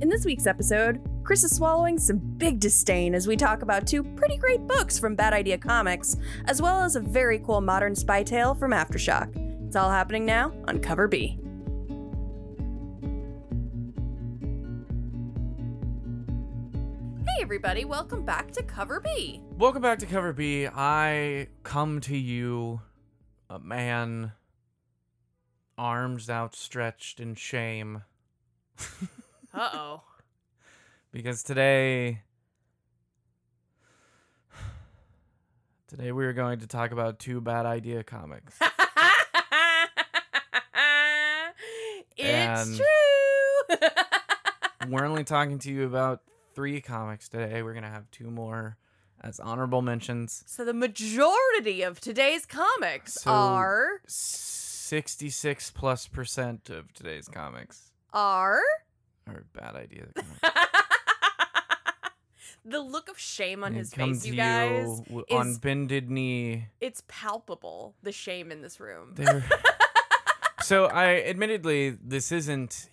In this week's episode, Chris is swallowing some big disdain as we talk about two pretty great books from Bad Idea Comics, as well as a very cool modern spy tale from Aftershock. It's all happening now on Cover B. Hey everybody, welcome back to Cover B. Welcome back to Cover B. I come to you, a man, arms outstretched in shame, Uh oh. because today, today we are going to talk about two bad idea comics. it's And- true. we're only talking to you about three comics today. We're gonna have two more as honorable mentions. so the majority of today's comics So- are Sixty-six plus percent of today's comics are are bad idea. the look of shame on his face, you guys. w- is- on bended knee. It's palpable. The shame in this room. So I admittedly this isn't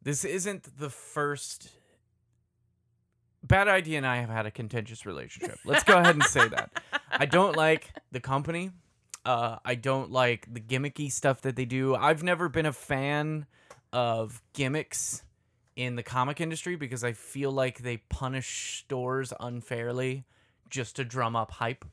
this isn't the first Bad Idea and I have had a contentious relationship. Let's go ahead and say that. I don't like the company. Uh, I don't like the gimmicky stuff that they do. I've never been a fan of gimmicks in the comic industry because I feel like they punish stores unfairly just to drum up hype.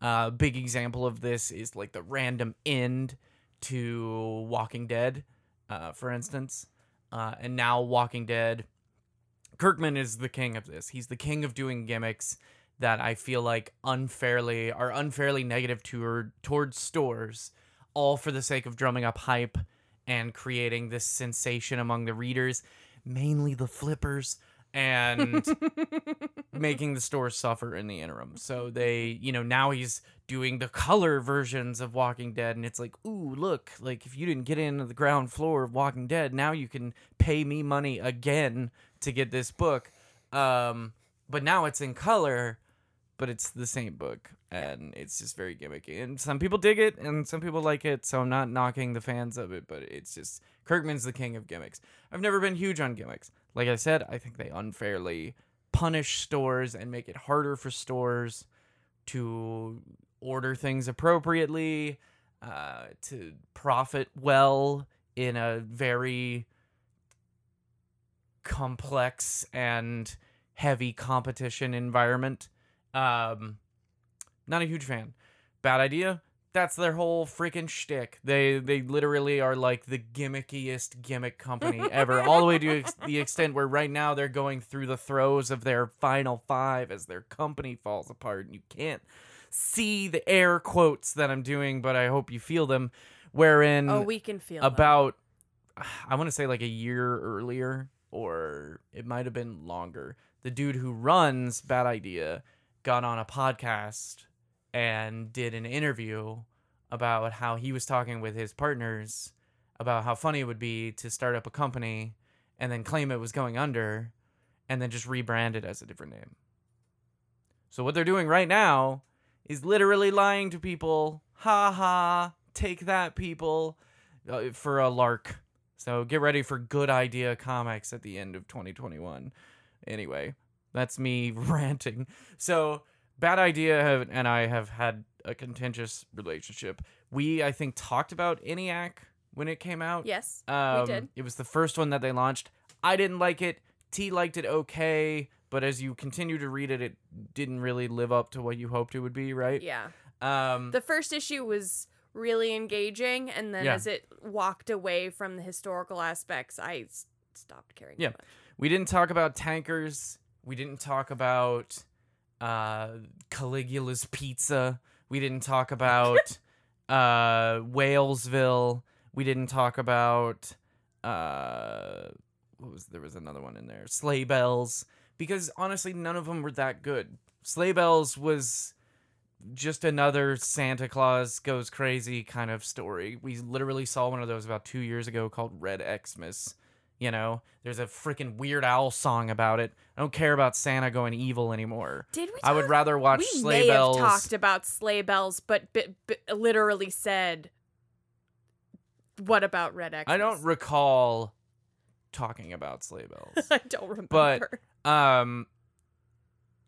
Uh, big example of this is like the random end to Walking Dead, uh, for instance. Uh, and now Walking Dead, Kirkman is the king of this. He's the king of doing gimmicks that I feel like unfairly are unfairly negative to towards stores, all for the sake of drumming up hype and creating this sensation among the readers, mainly the flippers, and making the store suffer in the interim. So they, you know, now he's doing the color versions of Walking Dead, and it's like, ooh, look, like if you didn't get into the ground floor of Walking Dead, now you can pay me money again to get this book. Um, but now it's in color, but it's the same book, and it's just very gimmicky. And some people dig it, and some people like it. So I'm not knocking the fans of it, but it's just Kirkman's the king of gimmicks. I've never been huge on gimmicks. Like I said, I think they unfairly punish stores and make it harder for stores to order things appropriately, uh, to profit well in a very complex and heavy competition environment. Um, not a huge fan. Bad idea. That's their whole freaking shtick. They they literally are like the gimmickiest gimmick company ever, all the way to ex- the extent where right now they're going through the throes of their final five as their company falls apart, and you can't see the air quotes that I'm doing, but I hope you feel them. Wherein oh, we can feel them. about I want to say like a year earlier or it might have been longer. The dude who runs Bad Idea got on a podcast and did an interview about how he was talking with his partners about how funny it would be to start up a company and then claim it was going under and then just rebrand it as a different name. So what they're doing right now is literally lying to people. Ha ha, take that people uh, for a lark. So get ready for good idea comics at the end of 2021. Anyway, that's me ranting. So bad idea have, and I have had a contentious relationship. We I think talked about ENIAC when it came out. Yes, Um, we did. It was the first one that they launched. I didn't like it. T liked it okay, but as you continue to read it, it didn't really live up to what you hoped it would be, right? Yeah. Um, The first issue was really engaging, and then Yeah. as it walked away from the historical aspects, I s- stopped caring. Yeah. we didn't talk about tankers. We didn't talk about uh, Caligula's pizza. We didn't talk about uh, Whalesville. We didn't talk about uh, what was there was another one in there, Sleigh Bells, because honestly, none of them were that good. Sleigh Bells was just another Santa Claus goes crazy kind of story. We literally saw one of those about two years ago called Red Xmas. You know, there's a freaking Weird Owl song about it. I don't care about Santa going evil anymore. Did we? I would rather watch we Sleigh may Bells. have talked about sleigh bells, but, but, but literally said, "What about Red X?" I don't recall talking about sleigh bells. I don't remember. But- um,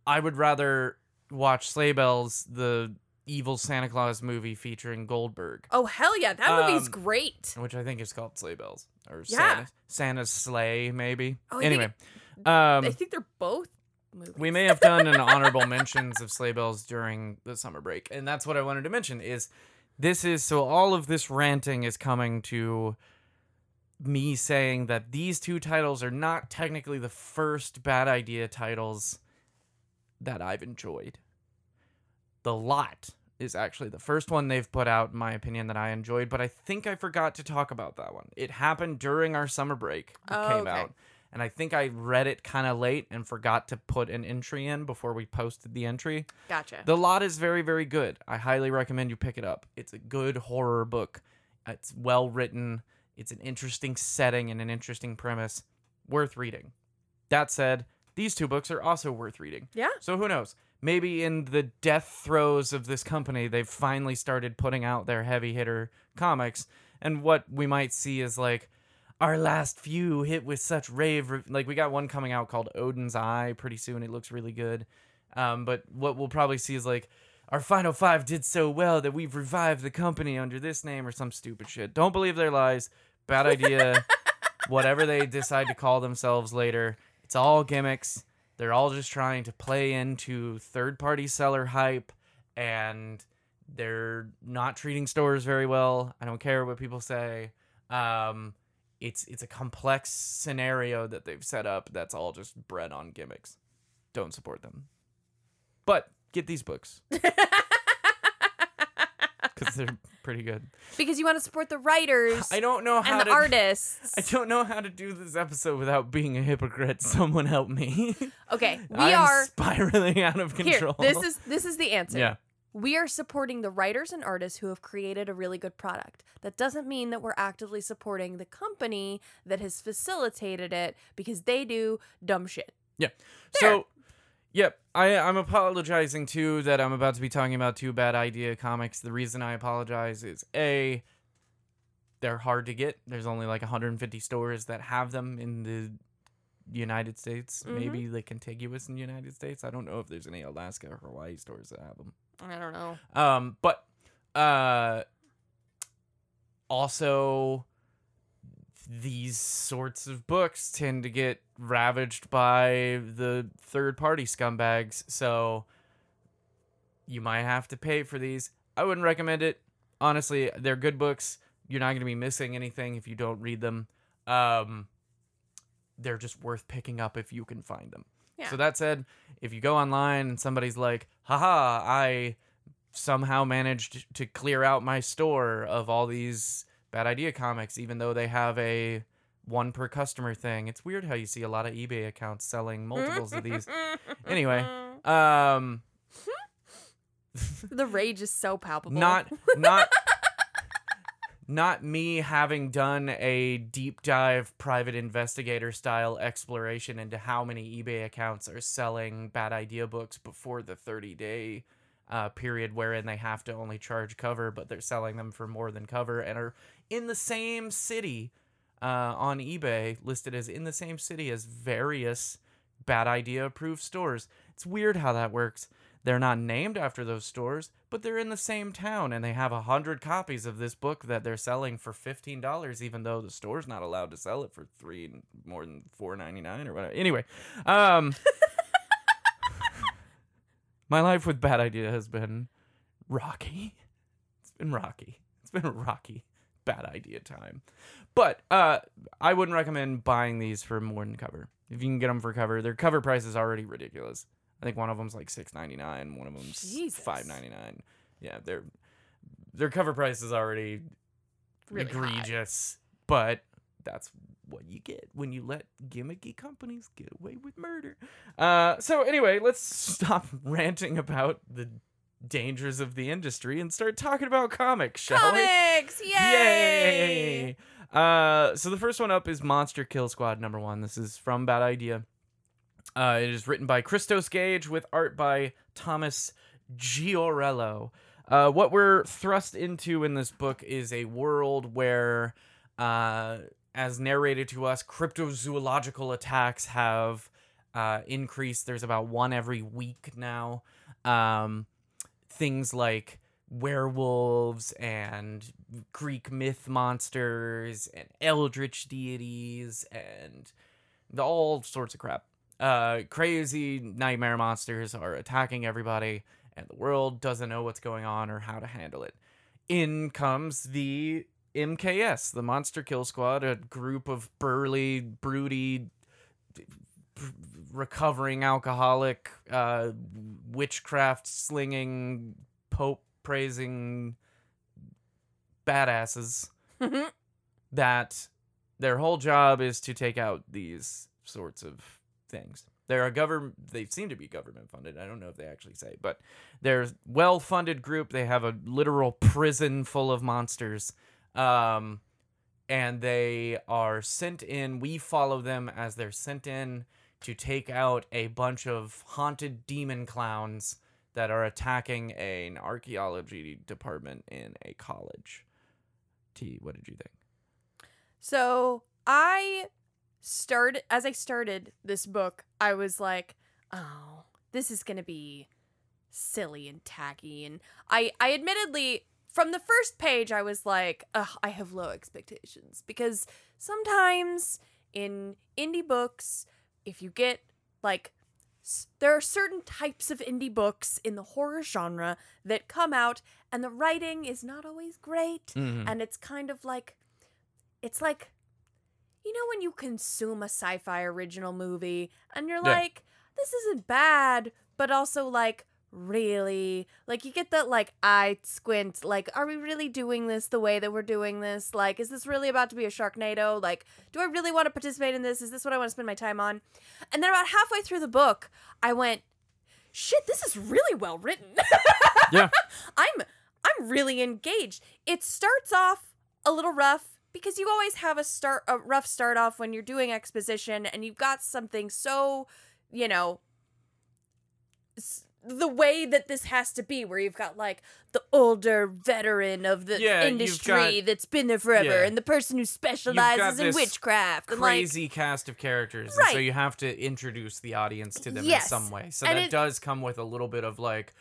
I would rather watch Sleigh Bells, the evil Santa Claus movie featuring Goldberg, oh hell yeah, that movie's Um, great. which I think is called Sleigh Bells or Yeah. Santa, Santa's sleigh, maybe. Oh, think anyway, um, I think they're both movies. we may have done an honorable mentions of sleigh bells during the summer break and that's what i wanted to mention is this is so all of this ranting is coming to me saying that these two titles are not technically the first bad idea titles that i've enjoyed the lot is actually the first one they've put out in my opinion that i enjoyed but i think i forgot to talk about that one it happened during our summer break it Oh, came okay. out and I think I read it kind of late and forgot to put an entry in before we posted the entry. Gotcha. The lot is very, very good. I highly recommend you pick it up. It's a good horror book. It's well written. It's an interesting setting and an interesting premise. Worth reading. That said, these two books are also worth reading. yeah. So who knows? Maybe in the death throes of this company, they've finally started putting out their heavy hitter comics. And what we might see is like our last few hit with such rave. Re- like we got one coming out called Odin's Eye pretty soon. It looks really good. Um, but what we'll probably see is like our final five did so well that we've revived the company under this name or some stupid shit. Don't believe their lies. Bad idea. Whatever they decide to call themselves later, it's all gimmicks. They're all just trying to play into third party seller hype and they're not treating stores very well. I don't care what people say. Um, it's it's a complex scenario that they've set up that's all just bred on gimmicks. Don't support them. But get these books because they're pretty good. because you want to support the writers I don't know how and the to artists. I don't know how to do this episode without being a hypocrite. Someone help me. Okay, we I'm are spiraling out of control. here. This is this is the answer. yeah. We are supporting the writers and artists who have created a really good product. That doesn't mean that we're actively supporting the company that has facilitated it because they do dumb shit. Yeah. So, yep, I I'm apologizing too that I'm about to be talking about two bad idea comics. The reason I apologize is a they're hard to get. There's only like 150 stores that have them in the United States, Mhm. maybe the contiguous in the United States. I don't know if there's any Alaska or Hawaii stores that have them. I don't know. Um, but uh, also these sorts of books tend to get ravaged by the third party scumbags, so you might have to pay for these. I wouldn't recommend it. Honestly, they're good books. You're not going to be missing anything if you don't read them. Um, they're just worth picking up if you can find them. Yeah. So that said, if you go online and somebody's like, haha, I somehow managed to clear out my store of all these bad idea comics, even though they have a one per customer thing. It's weird how you see a lot of eBay accounts selling multiples of these. Anyway, Um, the rage is so palpable. not not not me having done a deep dive private investigator style exploration into how many eBay accounts are selling bad idea books before the 30 day uh, period wherein they have to only charge cover but they're selling them for more than cover and are in the same city uh, on eBay listed as in the same city as various bad idea approved stores. It's weird how that works. They're not named after those stores, but they're in the same town and they have a hundred copies of this book that they're selling for fifteen dollars, even though the store's not allowed to sell it for three more than four ninety nine or whatever. Anyway, um, my life with bad idea has been rocky. It's been rocky. It's been rocky bad idea time. But uh, I wouldn't recommend buying these for more than cover. If you can get them for cover, their cover price is already ridiculous. I think one of them's like six ninety nine, one of them's Jesus. five ninety nine. Yeah, their their cover price is already Really high. egregious, but that's what you get when you let gimmicky companies get away with murder. Uh, so anyway, let's stop ranting about the dangers of the industry and start talking about comics, shall we? Comics! Yay! Yay! Uh, so the first one up is Monster Kill Squad number one. This is from Bad Idea. Uh, it is written by Christos Gage with art by Thomas Giorello. Uh, what we're thrust into in this book is a world where uh, as narrated to us, cryptozoological attacks have uh, increased. There's about one every week now. Um, things like werewolves and Greek myth monsters and eldritch deities and all sorts of crap. Uh, crazy nightmare monsters are attacking everybody, and the world doesn't know what's going on or how to handle it. In comes the MKS, the Monster Kill Squad, a group of burly, broody, recovering alcoholic, uh, witchcraft slinging, pope praising badasses that their whole job is to take out these sorts of things. They're a government. They seem to be government funded. I don't know if they actually say, but they're well funded group. They have a literal prison full of monsters, um, and they are sent in. We follow them as they're sent in to take out a bunch of haunted demon clowns that are attacking an archaeology department in a college. T, what did you think? So I started as I started this book, I was like, oh, this is gonna be silly and tacky. And I I admittedly from the first page I was like, I have low expectations because sometimes in indie books, if you get like s- there are certain types of indie books in the horror genre that come out and the writing is not always great Mhm. and it's kind of like it's like you know when you consume a sci-fi original movie and you're Yeah. like this isn't bad but also like really like you get that like eye squint like are we really doing this the way that we're doing this? Like is this really about to be a sharknado? Like do i really want to participate in this? Is this what i want to spend my time on? And then about halfway through the book i went shit this is really well written. Yeah. i'm i'm really engaged. It starts off a little rough because you always have a start a rough start off when you're doing exposition and you've got something so you know s- the way that this has to be where you've got like the older veteran of the Yeah, industry got- that's been there forever yeah. and the person who specializes in witchcraft and like crazy cast of characters, and so you have to introduce the audience to them in some way. So And that it- does come with a little bit of like,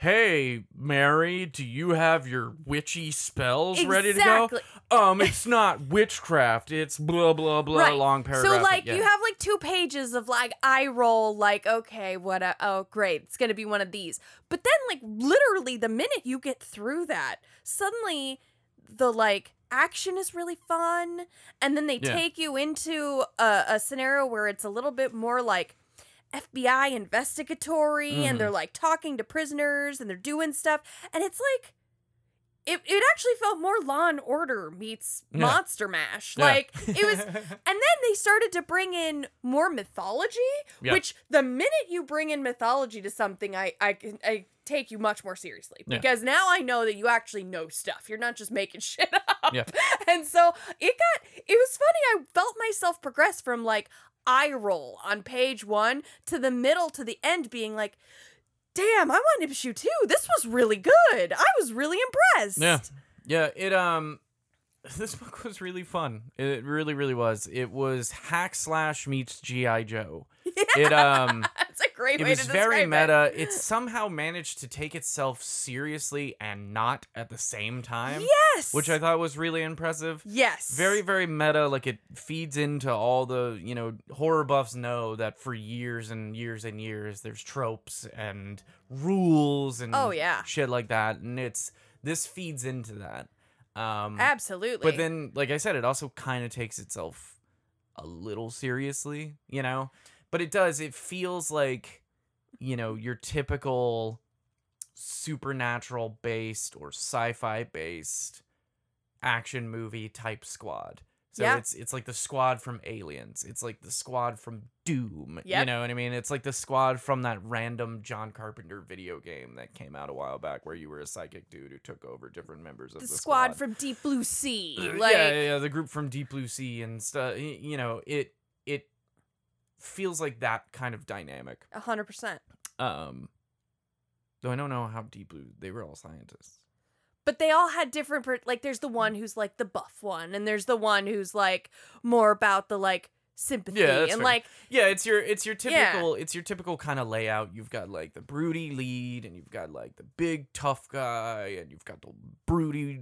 "Hey, Mary, do you have your witchy spells ready to Exactly. go?" Um, it's not witchcraft. It's blah blah blah. Right. Long paragraph. So like yeah. you have like two pages of like eye roll, like okay, what? A, oh, great, it's gonna be one of these. But then like literally the minute you get through that, suddenly the like action is really fun, and then they Yeah. take you into a, a scenario where it's a little bit more like. FBI investigatory Mhm. and they're like talking to prisoners and they're doing stuff and it's like it, it actually felt more law and order meets Yeah. monster mash Yeah. like it was and then they started to bring in more mythology, Yeah. which the minute you bring in mythology to something, I I I take you much more seriously because now I know that you actually know stuff. You're not just making shit up. Yeah. And so it got it was funny. I felt myself progress from like eye roll on page one to the middle to the end, being like. Damn, I want issue two. This was really good. I was really impressed. Yeah. Yeah, it um this book was really fun. It really, really was. It was hack slash meets G.I. Joe. It um That's a great it way to very meta. It. It somehow managed to take itself seriously and not at the same time. Yes. Which I thought was really impressive. Yes. Very, very meta. Like it feeds into all the, you know, horror buffs know that for years and years and years there's tropes and rules and Oh, yeah. shit like that. And it's this feeds into that. Um Absolutely. but then, like I said, it also kind of takes itself a little seriously, you know? But it does. It feels like, you know, your typical supernatural based or sci fi based action movie type squad. So Yeah. it's it's like the squad from Aliens. It's like the squad from Doom. You know what I mean? It's like the squad from that random John Carpenter video game that came out a while back where you were a psychic dude who took over different members of the the, squad from Deep Blue Sea. uh, Like yeah, yeah, yeah, the group from Deep Blue Sea and stuff. You know, it it feels like that kind of dynamic. a hundred percent. Um, though I don't know how Deep Blue. They were all scientists. but they all had different per- like there's the one who's like the buff one and there's the one who's like more about the like sympathy Yeah, that's and fair. like Yeah, it's your it's your Yeah. typical it's your typical kind of layout. You've got like the broody lead, and you've got like the big tough guy, and you've got the broody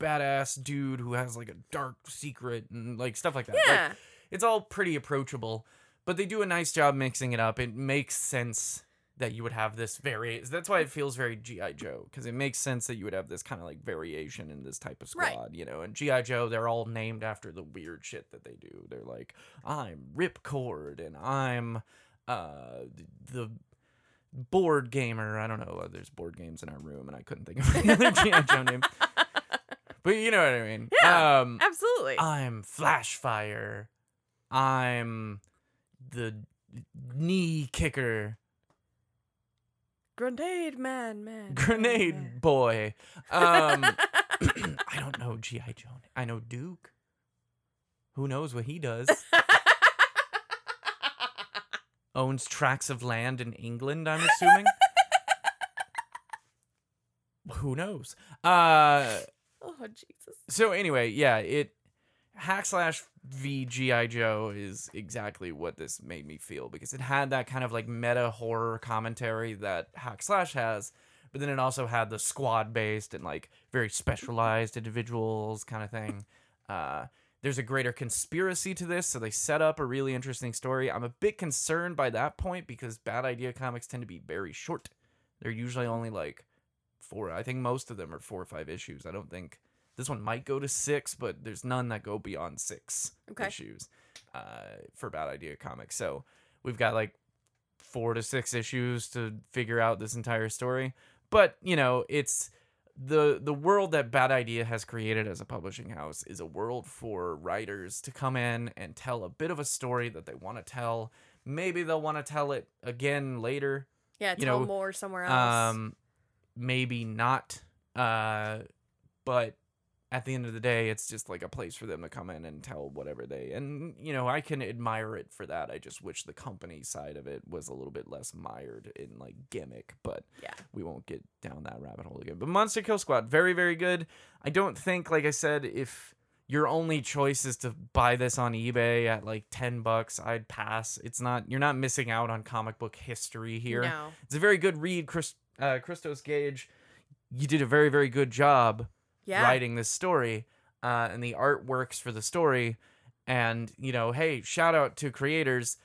badass dude who has like a dark secret and like stuff like that. Like, yeah it's all pretty approachable, but they do a nice job mixing it up. It makes sense that you would have this vari That's why it feels very GI Joe because it makes sense that you would have this kind of like variation in this type of squad, Right. you know. And GI Joe, they're all named after the weird shit that they do. They're like, I'm Ripcord and I'm uh the board gamer. I don't know. uh, There's board games in our room, and I couldn't think of another GI Joe name. But you know what I mean. Yeah. Um, absolutely I'm Flashfire. I'm the knee kicker, grenade man man grenade man, boy. Um. I don't know GI Joe. I know Duke. Who knows what he does? Owns tracts of land in England. I'm assuming. Who knows? Uh, oh jesus so anyway, yeah, it hack slash v GI Joe is exactly what this made me feel because it had that kind of like meta horror commentary that hack slash has, but then it also had the squad based and like very specialized individuals kind of thing. Uh, there's a greater conspiracy to this, so they set up a really interesting story. I'm a bit concerned by that point because bad idea comics tend to be very short. They're usually only like four. I think most of them are four or five issues. I don't think this one might go to six, but there's none that go beyond six Okay. issues uh, for Bad Idea Comics. So we've got like four to six issues to figure out this entire story. But you know, it's the the world that Bad Idea has created as a publishing house is a world for writers to come in and tell a bit of a story that they want to tell. Maybe they'll want to tell it again later yeah you tell know, more somewhere else um maybe not uh but at the end of the day it's just like a place for them to come in and tell whatever they and you know i can admire it for that i just wish the company side of it was a little bit less mired in like gimmick but Yeah. we won't get down that rabbit hole again. But monster kill squad very very good. I don't think like i said if your only choice is to buy this on ebay at like 10 bucks i'd pass. It's not you're not missing out on comic book history here. No. It's a very good read, Chris, uh, Christos Gage. You did a very, very good job yeah writing this story, uh, and the artworks for the story. And you know, hey, shout out to creators.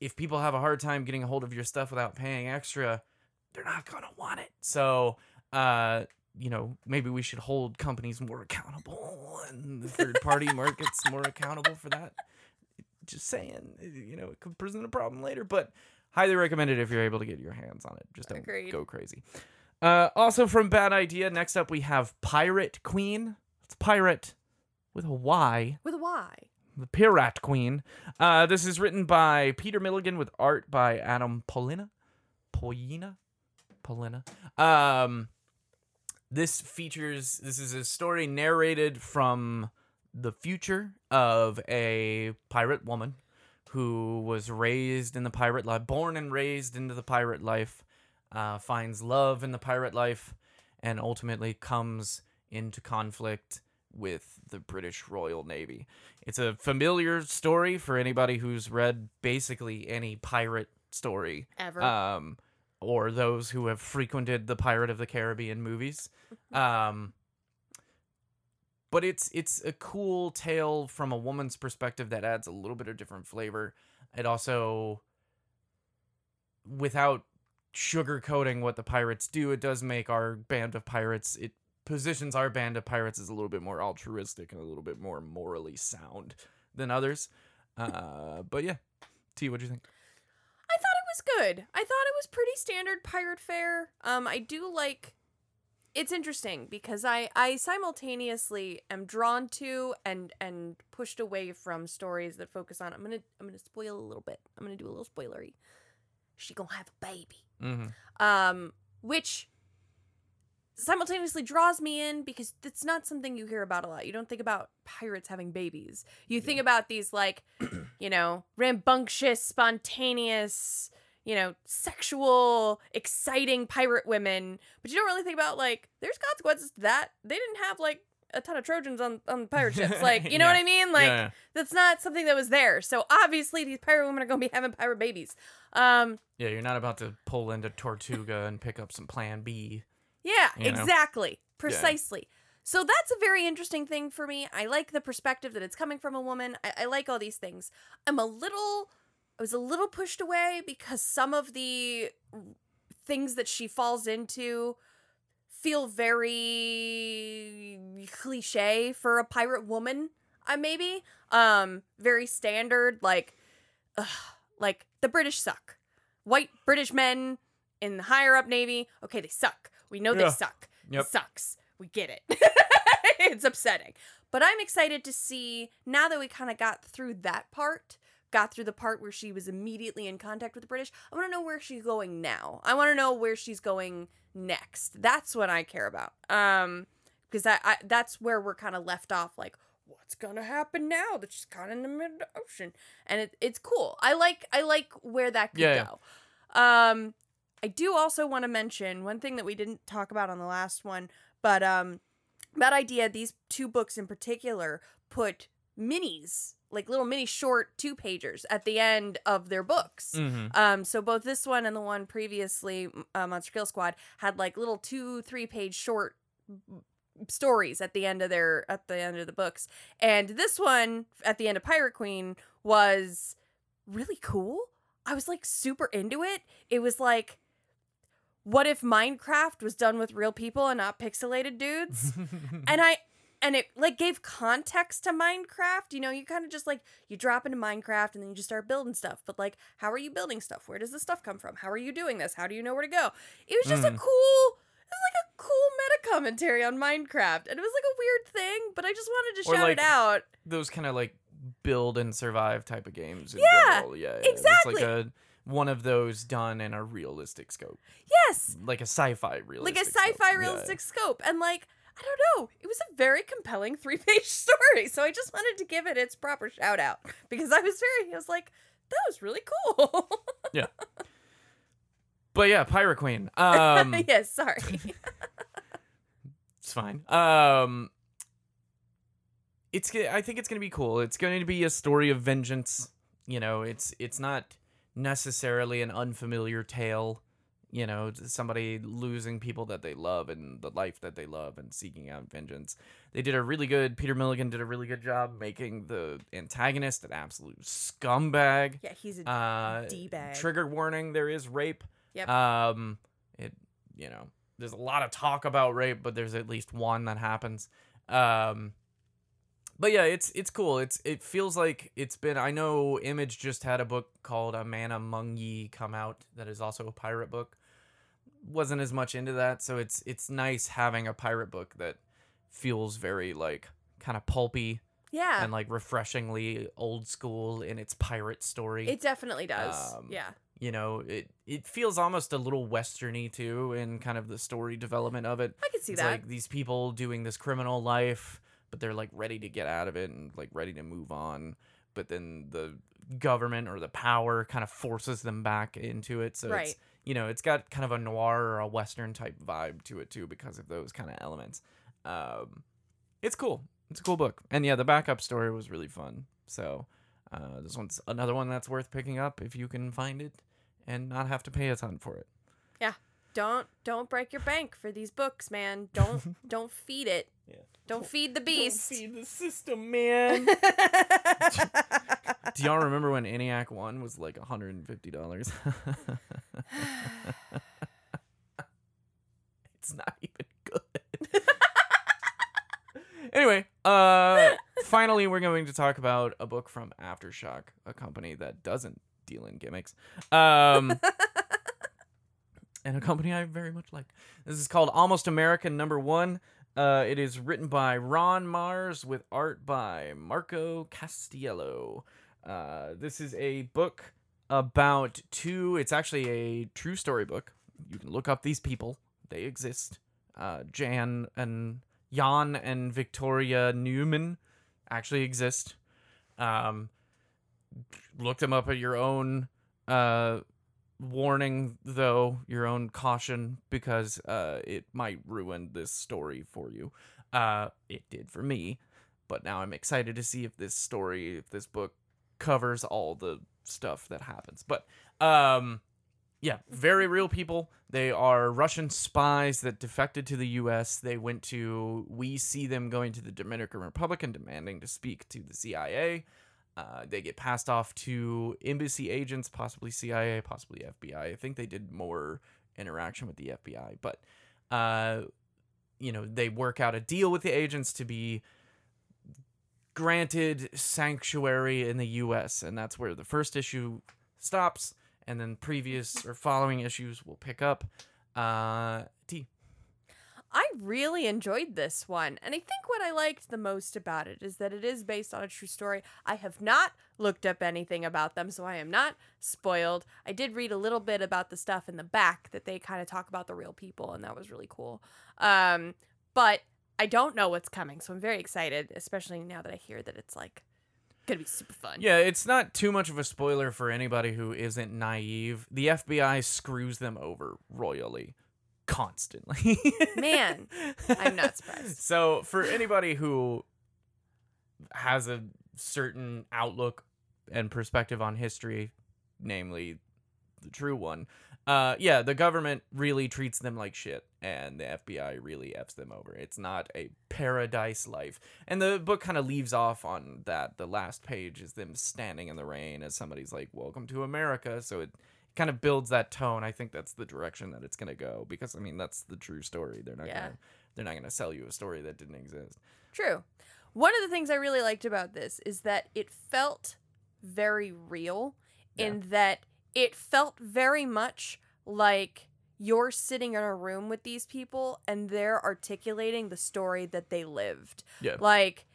If people have a hard time getting a hold of your stuff without paying extra, they're not gonna want it. So, uh, you know, maybe we should hold companies more accountable and the third party markets more accountable for that. Just saying, you know, it could present a problem later, but highly recommend it if you're able to get your hands on it. Just don't Agreed. go crazy. Uh, also from Bad Idea, next up we have Pirate Queen. It's pirate with a Y, with a y the Pirate Queen. Uh, this is written by Peter Milligan with art by Adam Pollina. Pollina? Pollina. Um, this features, this is a story narrated from the future of a pirate woman who was raised in the pirate life, born and raised into the pirate life, uh, finds love in the pirate life, and ultimately comes into conflict with the British Royal Navy. It's a familiar story for anybody who's read basically any pirate story ever um, or those who have frequented the Pirate of the Caribbean movies. Um, but it's it's a cool tale from a woman's perspective that adds a little bit of different flavor. It also, without sugarcoating what the pirates do, it does make our band of pirates. It positions our band of pirates as a little bit more altruistic and a little bit more morally sound than others. Uh, but yeah, T, what do you think? I thought it was good. I thought it was pretty standard pirate fare. Um, I do like. It's interesting because I I simultaneously am drawn to and and pushed away from stories that focus on. I'm gonna I'm gonna spoil a little bit. I'm gonna do a little spoilery. She gonna have a baby. Mm-hmm. Um, which simultaneously draws me in because it's not something you hear about a lot. You don't think about pirates having babies. You think about these like, you know, rambunctious, spontaneous, you know, sexual, exciting pirate women, but you don't really think about like there's consequences to that. They didn't have like a ton of Trojans on on pirate ships. Like, you know what I mean? Like yeah. that's not something that was there. So obviously these pirate women are gonna be having pirate babies. Um Yeah, you're not about to pull into Tortuga and pick up some Plan B. Yeah, You know? exactly. Precisely. So that's a very interesting thing for me. I like the perspective that it's coming from a woman. I, I like all these things. I'm a little, I was a little pushed away because some of the things that she falls into feel very cliche for a pirate woman. I maybe um very standard like, ugh, like the British suck. White British men in the higher up navy. Okay, they suck. We know they Yeah. suck. Yep. It sucks. We get it. it's upsetting. But I'm excited to see now that we kind of got through that part, got through the part where she was immediately in contact with the British. I want to know where she's going now. I want to know where she's going next. That's what I care about. Um because I, I that's where we're kind of left off like what's gonna happen now that she's kind of in the middle of the ocean and it, it's cool i like i like where that could Yeah, yeah. go um i do also want to mention one thing that we didn't talk about on the last one but um that idea these two books in particular put minis like little mini short two pagers at the end of their books Mm-hmm. um, so both this one and the one previously, uh, Monster Kill Squad, had like little two, three page short stories at the end of their at the end of the books, and this one at the end of Pirate Queen was really cool. I was like super into it. It was like, what if Minecraft was done with real people and not pixelated dudes? and I and it like gave context to Minecraft. You know, you kind of just like you drop into Minecraft and then you just start building stuff. But like, how are you building stuff? Where does this stuff come from? How are you doing this? How do you know where to go? It was just a Mm. cool. It was like a cool meta commentary on Minecraft, and it was like a weird thing. But I just wanted to Or, shout like, it out. Those kind of like build and survive type of games. Yeah, yeah, yeah. exactly. It's like a one of those done in a realistic scope, Yes, like a sci-fi realistic. like a sci-fi Yeah. realistic scope, and like. I don't know. It was a very compelling three page story. So I just wanted to give it its proper shout out because I was very, I was like, that was really cool. Yeah. But yeah, Pirate Queen. Um, yes, sorry. It's fine. Um, it's. I think it's gonna be cool. It's going to be a story of vengeance. You know, it's it's not necessarily an unfamiliar tale. You know, somebody losing people that they love and the life that they love and seeking out vengeance. They did a really good. Peter Milligan did a really good job making the antagonist an absolute scumbag. yeah, he's a Uh, D-bag. Trigger warning: there is rape. Yep. Um, it you know there's a lot of talk about rape, but there's at least one that happens. Um, but yeah, it's it's cool. It's it feels like it's been. I know Image just had a book called A Man Among Ye come out that is also a pirate book. Wasn't as much into that, so it's it's nice having a pirate book that feels very like kind of pulpy yeah, and like refreshingly old school in its pirate story it definitely does. Um, yeah, you know it it feels almost a little westerny too in kind of the story development of it I could see it's that. like these people doing this criminal life but they're like ready to get out of it and like ready to move on but then the government or the power kind of forces them back into it so Right. it's you know it's got kind of a noir or a western type vibe to it too because of those kind of elements um it's cool it's a cool book and yeah the backup story was really fun so uh, this one's another one that's worth picking up if you can find it and not have to pay a ton for it. Yeah, don't don't break your bank for these books, man. Don't don't feed it. Yeah. Don't feed the beast. Feed the system, man. Do y'all remember when ENIAC 1 was like $150? it's not even good. anyway, uh finally we're going to talk about a book from Aftershock, a company that doesn't deal in gimmicks. Um and a company I very much like. This is called Almost American Number One. Uh, it is written by Ron Marz with art by Marco Castiello. Uh, this is a book about two. It's actually a true story book. You can look up these people; they exist. Uh, Jan and Jan and Victoria Newman actually exist. Um, look them up at your own uh, warning though your own caution because uh it might ruin this story for you uh it did for me but now i'm excited to see if this story if this book covers all the stuff that happens. But um yeah very real people. They are russian spies that defected to the us they went to we see them going to the dominican republic and demanding to speak to the cia uh, they get passed off to embassy agents, possibly CIA, possibly FBI. I. Think they did more interaction with the FBI, but uh, you know they work out a deal with the agents to be granted sanctuary in the U.S., and that's where the first issue stops, and then previous or following issues will pick up. Uh, T. I really enjoyed this one. And I think what I liked the most about it is that it is based on a true story. I have not looked up anything about them, so I am not spoiled. I did read a little bit about the stuff in the back that they kind of talk about the real people, and that was really cool. Um, but I don't know what's coming, so I'm very excited, especially now that I hear that it's like gonna be super fun. Yeah, it's not too much of a spoiler for anybody who isn't naive. The FBI screws them over royally constantly. Man, I'm not surprised. So, for anybody who has a certain outlook and perspective on history, namely the true one, uh, yeah, the government really treats them like shit, and the FBI really f's them over. It's not a paradise life, and the book kind of leaves off on that. The last page is them standing in the rain as somebody's like, "Welcome to America." So it kind of builds that tone. I think that's the direction that it's gonna go because I mean that's the true story. They're not Yeah. gonna they're not gonna sell you a story that didn't exist. True. One of the things I really liked about this is that it felt very real in that it felt very much like you're sitting in a room with these people and they're articulating the story that they lived. Yeah. Like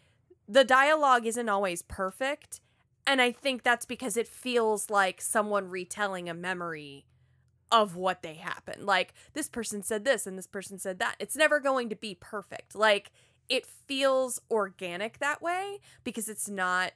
the dialogue isn't always perfect, and I think that's because it feels like someone retelling a memory of what they happened. Like this person said this and this person said that. It's never going to be perfect. Like it feels organic that way because it's not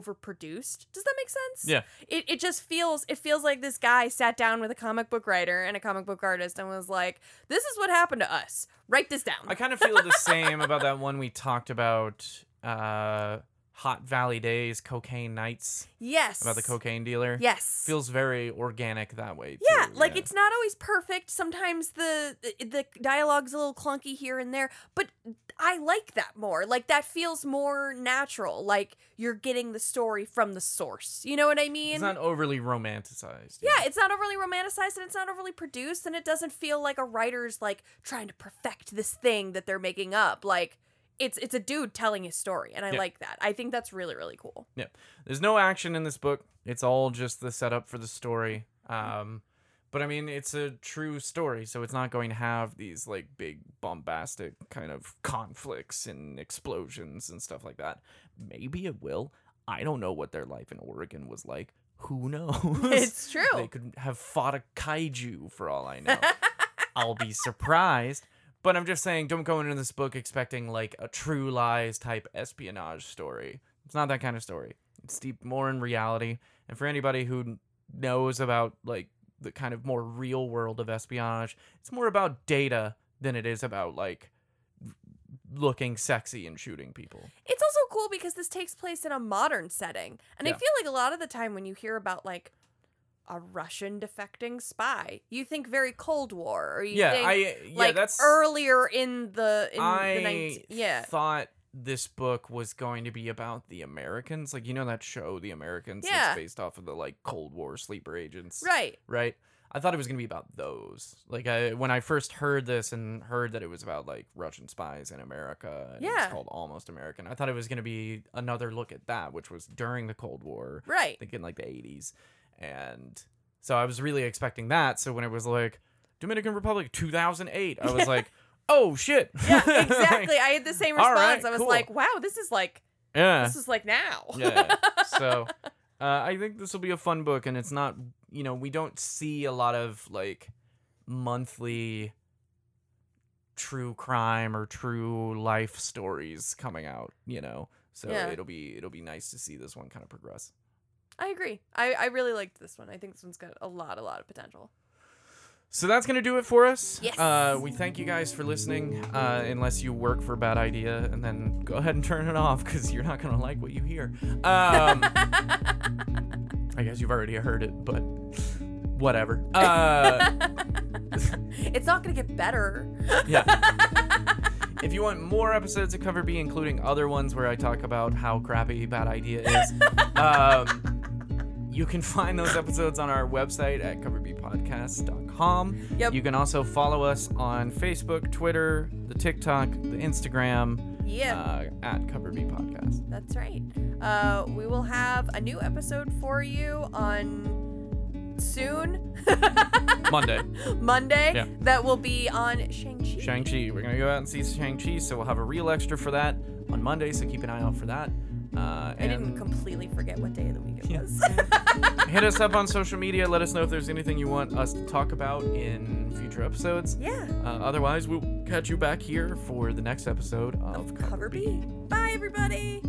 overproduced. Does that make sense? Yeah. It it just feels it feels like this guy sat down with a comic book writer and a comic book artist and was like, "This is what happened to us. Write this down." I kind of feel the same about that one we talked about uh Hot Valley Days, Cocaine Nights, yes. about the cocaine dealer. Yes. Feels very organic that way. yeah, too, like it's not always perfect. Sometimes the the dialogue's a little clunky here and there, but I like that more. Like that feels more natural. Like you're getting the story from the source. You know what I mean? It's not overly romanticized. yeah, it's not overly romanticized and it's not overly produced and it doesn't feel like a writer's like trying to perfect this thing that they're making up. Like it's it's a dude telling his story and I Yeah. like that. I think that's really really cool. Yep. There's no action in this book. It's all just the setup for the story. Um, but I mean, it's a true story, so it's not going to have these like big bombastic kind of conflicts and explosions and stuff like that. Maybe it will. I don't know what their life in Oregon was like. Who knows? It's true. They could have fought a kaiju for all I know. I'll be surprised. But I'm just saying, don't go into this book expecting like a true lies type espionage story. It's not that kind of story. It's steeped more in reality. And for anybody who knows about like the kind of more real world of espionage, it's more about data than it is about like looking sexy and shooting people. It's also cool because this takes place in a modern setting. And I feel like a lot of the time when you hear about like a Russian defecting spy, you think very Cold War or you yeah, think I yeah, like that's earlier in the in I the 19 yeah. thought this book was going to be about the Americans. Like you know that show, The Americans, Yeah. that's based off of the like Cold War sleeper agents. Right. Right. I thought it was gonna be about those. Like I when I first heard this and heard that it was about like Russian spies in America and Yeah. it's called Almost American, I thought it was gonna be another look at that, which was during the Cold War. Right. I think in like the eighties. And so I was really expecting that. So when it was like Dominican Republic two thousand eight, I was like, Oh shit. Yeah, exactly. I had the same response. right, I was cool. like, wow, this is like yeah. this is like now. yeah. So uh, I think this will be a fun book, and it's not, you know, we don't see a lot of like monthly true crime or true life stories coming out, you know. So Yeah. it'll be it'll be nice to see this one kind of progress. I agree. I, I really liked this one. I think this one's got a lot, a lot of potential. So that's gonna do it for us. Yes. Uh, we thank you guys for listening. Uh, unless you work for Bad Idea, and then go ahead and turn it off because you're not gonna like what you hear. Um, I guess you've already heard it, but whatever. Uh, It's not gonna get better. yeah. If you want more episodes of Cover B, including other ones where I talk about how crappy Bad Idea is, um, you can find those episodes on our website at coverbpodcast.com. Yep. You can also follow us on Facebook, Twitter, the TikTok, the Instagram, Yeah. uh, at Cover B Podcast. That's right. Uh, we will have a new episode for you on soon, Monday, Monday. Yeah. That will be on Shang-Chi. Shang-Chi. We're going to go out and see Shang-Chi, so we'll have a real extra for that on Monday, so keep an eye out for that. Uh, I didn't completely forget what day of the week it was. hit us up on social media. Let us know if there's anything you want us to talk about in future episodes. yeah. Uh, otherwise, we'll catch you back here for the next episode of, Cover B. Bye, everybody.